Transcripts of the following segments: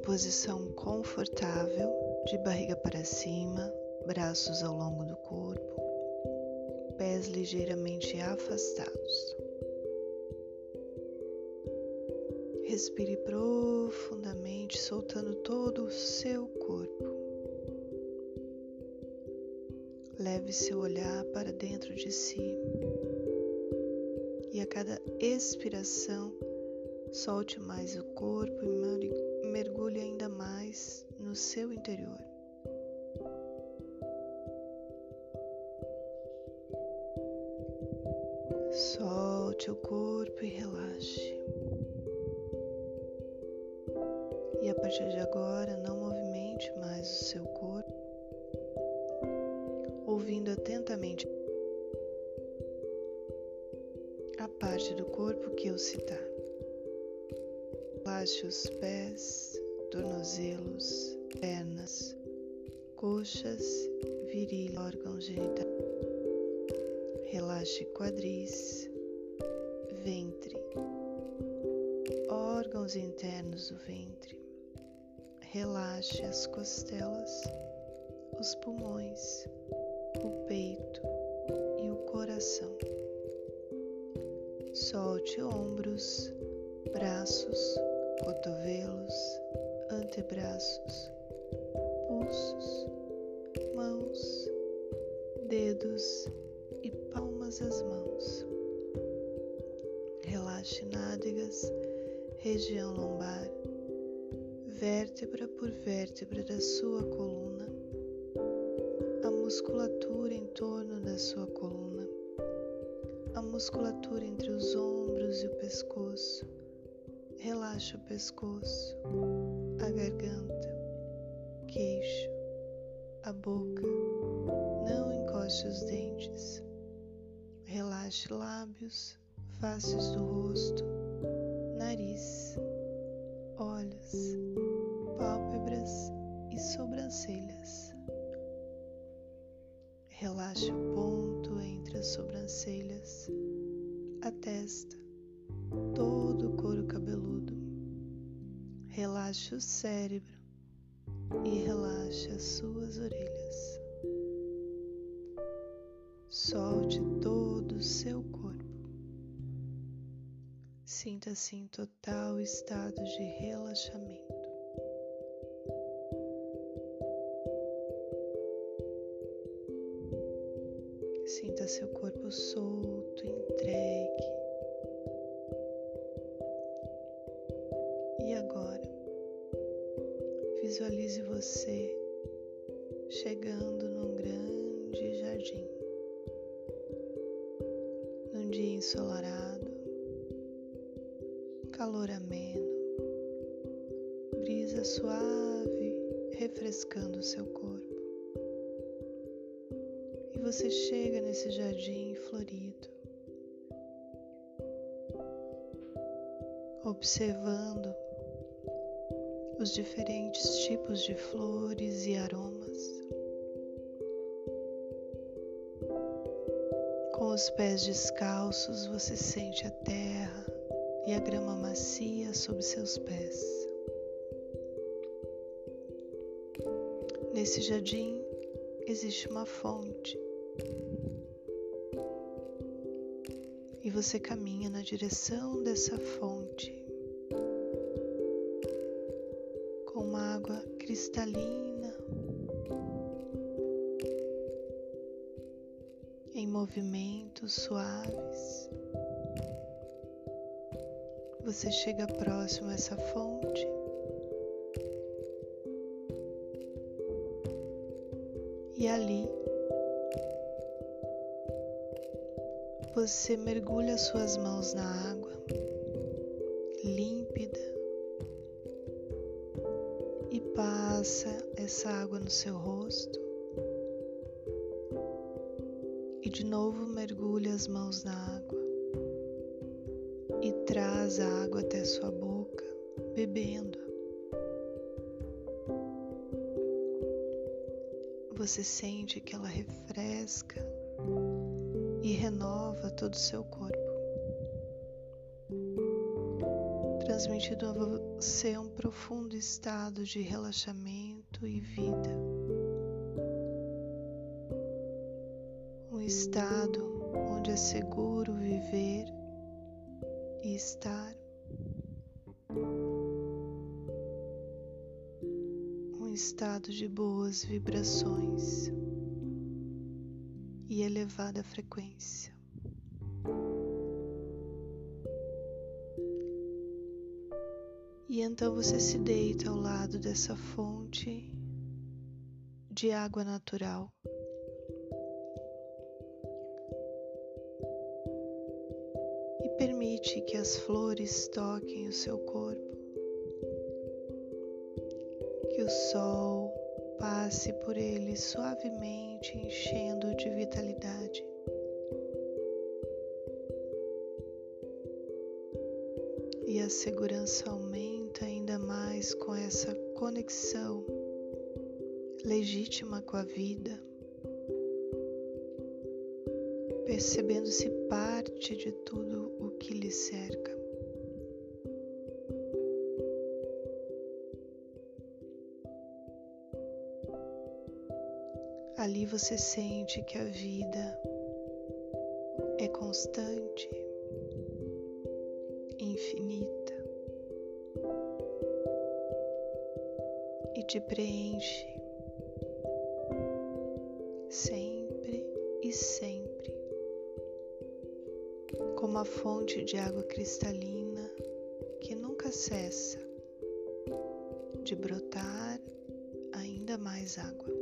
posição confortável, de barriga para cima, braços ao longo do corpo, pés ligeiramente afastados. Respire profundamente, soltando todo o seu corpo. Leve seu olhar para dentro de si e a cada expiração solte mais o corpo e mergulhe ainda mais no seu interior. Solte o corpo e relaxe. E a partir de agora, não movimente mais o seu corpo, ouvindo atentamente a parte do corpo que eu citar. Relaxe os pés, tornozelos, pernas, coxas, virilha, órgãos genitais. Relaxe quadris, ventre, órgãos internos do ventre, Relaxe as costelas, os pulmões, o peito e o coração. Solte ombros, braços, cotovelos, antebraços, pulsos, mãos, dedos e palmas das mãos. Relaxe nádegas, região lombar vértebra por vértebra da sua coluna, a musculatura em torno da sua coluna, a musculatura entre os ombros e o pescoço. Relaxa o pescoço, a garganta, queixo, a boca. Não encoste os dentes. Relaxe lábios, faces do rosto, nariz, olhos pálpebras e sobrancelhas. Relaxe o ponto entre as sobrancelhas, a testa, todo o couro cabeludo. Relaxe o cérebro e relaxe as suas orelhas. Solte todo o seu corpo. Sinta-se em total estado de relaxamento. Visualize você chegando num grande jardim. Num dia ensolarado, calor ameno, brisa suave refrescando o seu corpo você chega nesse jardim florido, observando os diferentes tipos de flores e aromas. Com os pés descalços, você sente a terra e a grama macia sob seus pés. Nesse jardim existe uma fonte e você caminha na direção dessa fonte cristalina em movimentos suaves. Você chega próximo a essa fonte. E ali você mergulha suas mãos na água passa essa água no seu rosto. E de novo mergulha as mãos na água e traz a água até sua boca, bebendo. Você sente que ela refresca e renova todo o seu corpo, transmitindo a você um profundo estado de relaxamento e vida. Um estado onde é seguro viver e estar. Um estado de boas vibrações e elevada frequência. E então você se deita ao lado dessa fonte de água natural. E permite que as flores toquem o seu corpo. Que o sol passe por ele suavemente, enchendo de vitalidade. E a segurança aumenta mais com essa conexão legítima com a vida, percebendo-se parte de tudo o que lhe cerca. Ali você sente que a vida é constante, te preenche sempre e sempre como a fonte de água cristalina que nunca cessa de brotar ainda mais água.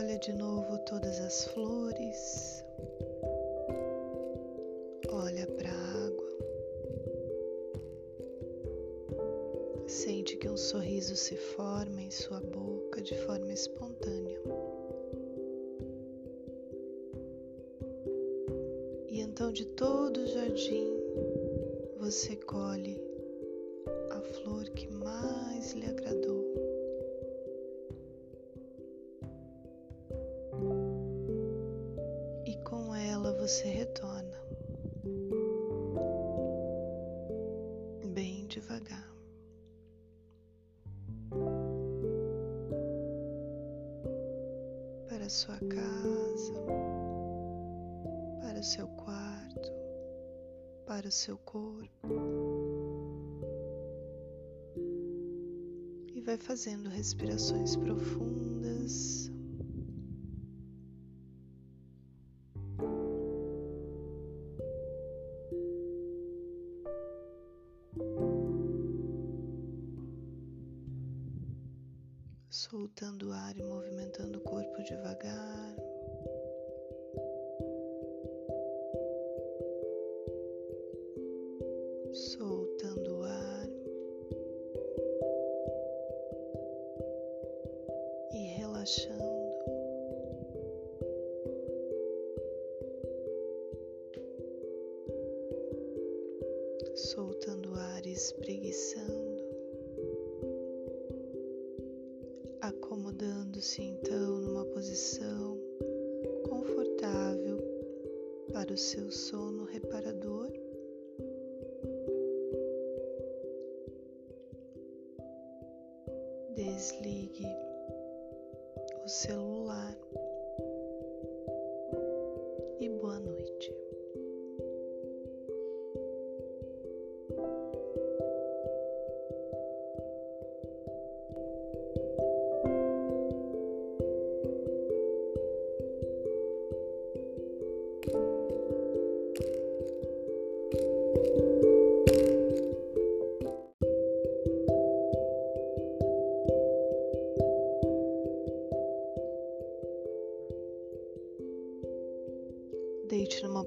Olha de novo todas as flores, olha para a água, sente que um sorriso se forma em sua boca de forma espontânea. Então, de todo o jardim, você colhe a flor que mais lhe agradou. Retorna, bem devagar. Para sua casa, para o seu quarto, para o seu corpo. E vai fazendo respirações profundas. Soltando o ar e movimentando o corpo devagar. Para o seu sono reparador. Desligue o celular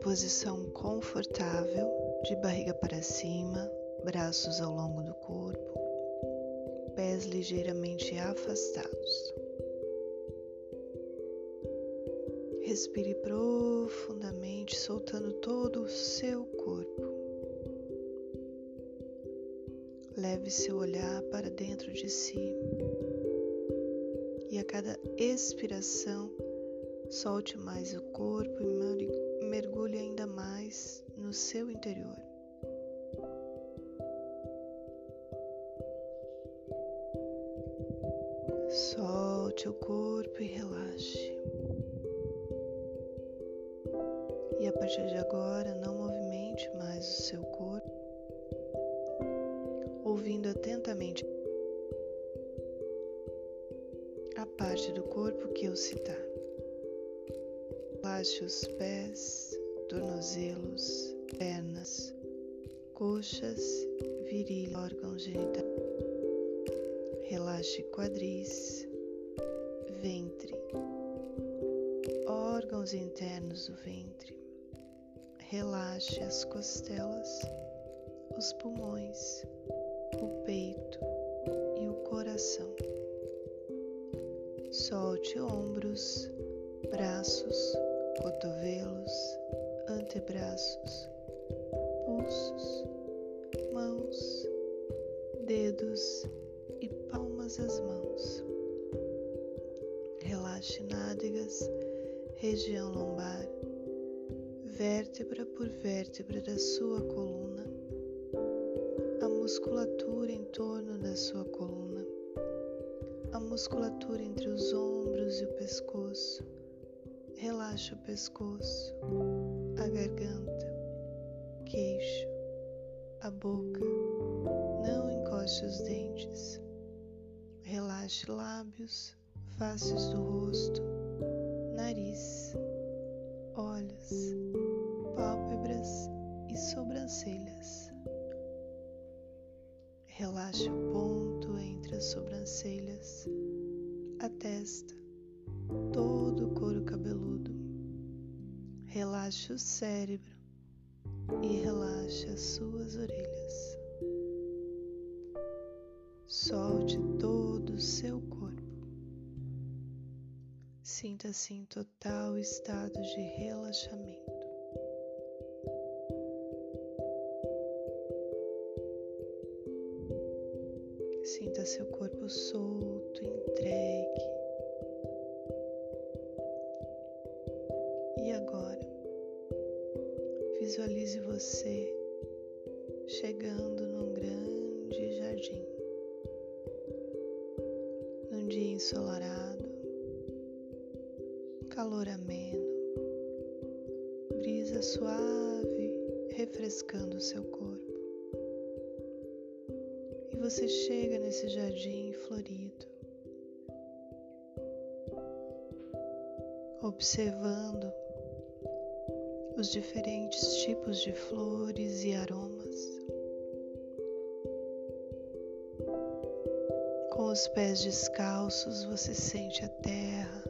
posição confortável, de barriga para cima, braços ao longo do corpo, pés ligeiramente afastados. Respire profundamente, soltando todo o seu corpo. Leve seu olhar para dentro de si e a cada expiração solte mais o corpo e mergulhe ainda mais no seu interior. Solte o corpo e relaxe. E a partir de agora, não movimente mais o seu corpo, ouvindo atentamente a parte do corpo que eu citar. Relaxe os pés, tornozelos, pernas, coxas, virilha, órgãos genitais. Relaxe quadris, ventre, órgãos internos do ventre. Relaxe as costelas, os pulmões, o peito e o coração. Solte ombros, braços, cotovelos, antebraços, pulsos, mãos, dedos e palmas das mãos. Relaxe nádegas, região lombar vértebra por vértebra da sua coluna, a musculatura em torno da sua coluna, a musculatura entre os ombros e o pescoço. Relaxe o pescoço, a garganta, queixo, a boca. Não encoste os dentes. Relaxe lábios, faces do rosto, nariz, olhos pálpebras e sobrancelhas. Relaxe o ponto entre as sobrancelhas, a testa, todo o couro cabeludo. Relaxe o cérebro e relaxe as suas orelhas. Solte todo o seu corpo. Sinta-se em total estado de relaxamento. Visualize você chegando num grande jardim. Num dia ensolarado, calor ameno, brisa suave refrescando o seu corpo você chega nesse jardim florido, observando os diferentes tipos de flores e aromas. Com os pés descalços, você sente a terra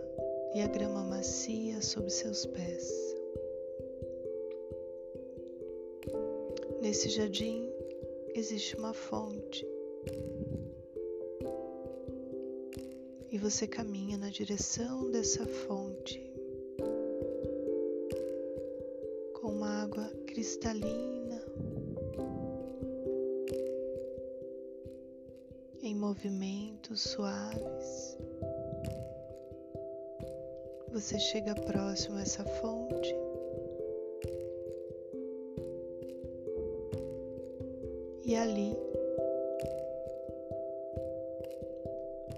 e a grama macia sob seus pés. Nesse jardim existe uma fonte e você caminha na direção dessa fonte cristalina em movimentos suaves. Você chega próximo a essa fonte. E ali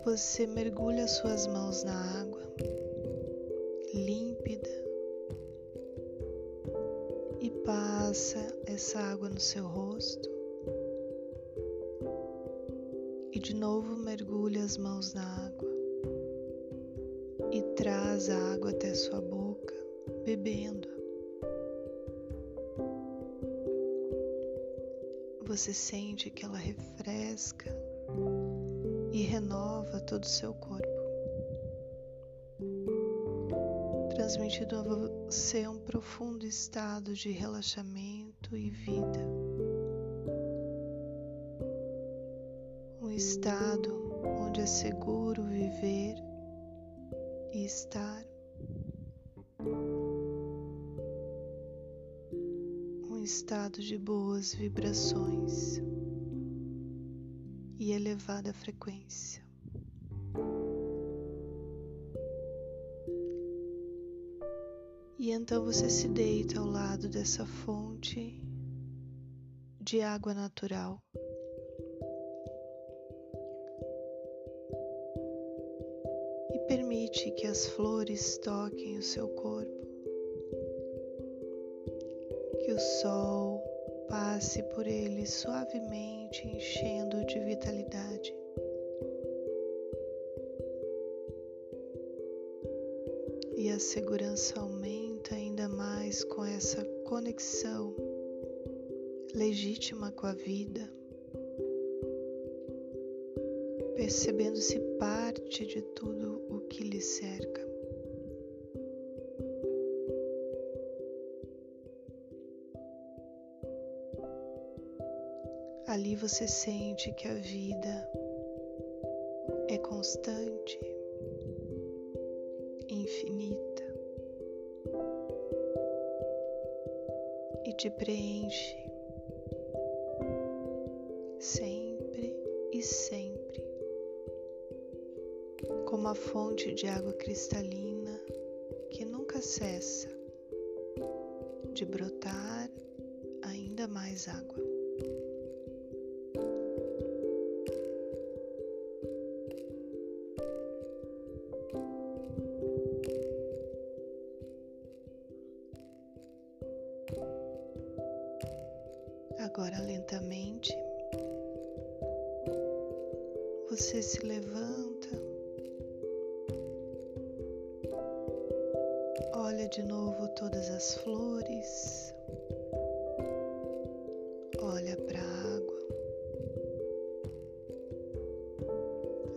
você mergulha suas mãos na água passa essa água no seu rosto. E de novo mergulha as mãos na água e traz a água até sua boca, bebendo. Você sente que ela refresca e renova todo o seu corpo, transmitindo a você um profundo estado de relaxamento e vida. Um estado onde é seguro viver e estar. um estado de boas vibrações e elevada frequência. E então você se deita ao lado dessa fonte de água natural. E permite que as flores toquem o seu corpo, que o sol passe por ele suavemente, enchendo de vitalidade. E a segurança aumenta mais com essa conexão legítima com a vida, percebendo-se parte de tudo o que lhe cerca. Ali você sente que a vida é constante, te preenche sempre e sempre, como a fonte de água cristalina que nunca cessa de brotar ainda mais água. Olha de novo todas as flores, olha para a água,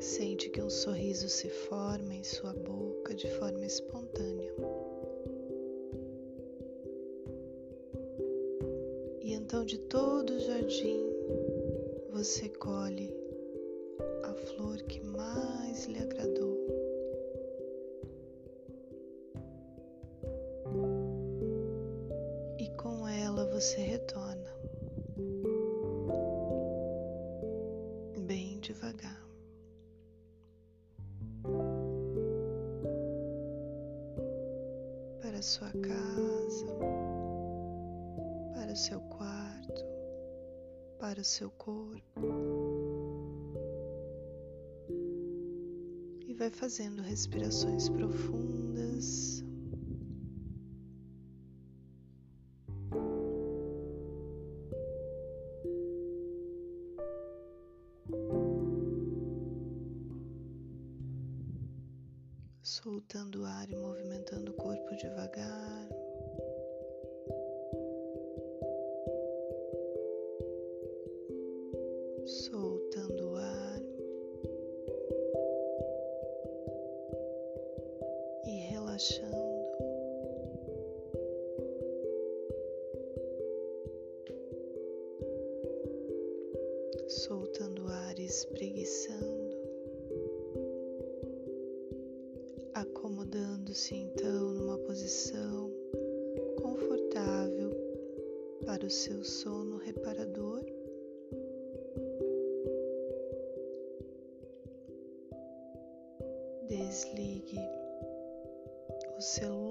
sente que um sorriso se forma em sua boca de forma espontânea. E então, de todo o jardim, você colhe flor que mais lhe agradou. Retorna, bem devagar. Para sua casa, para o seu quarto, para o seu corpo. vai fazendo respirações profundas. Soltando o ar e movimentando o corpo devagar. Para o seu sono reparador. Desligue o celular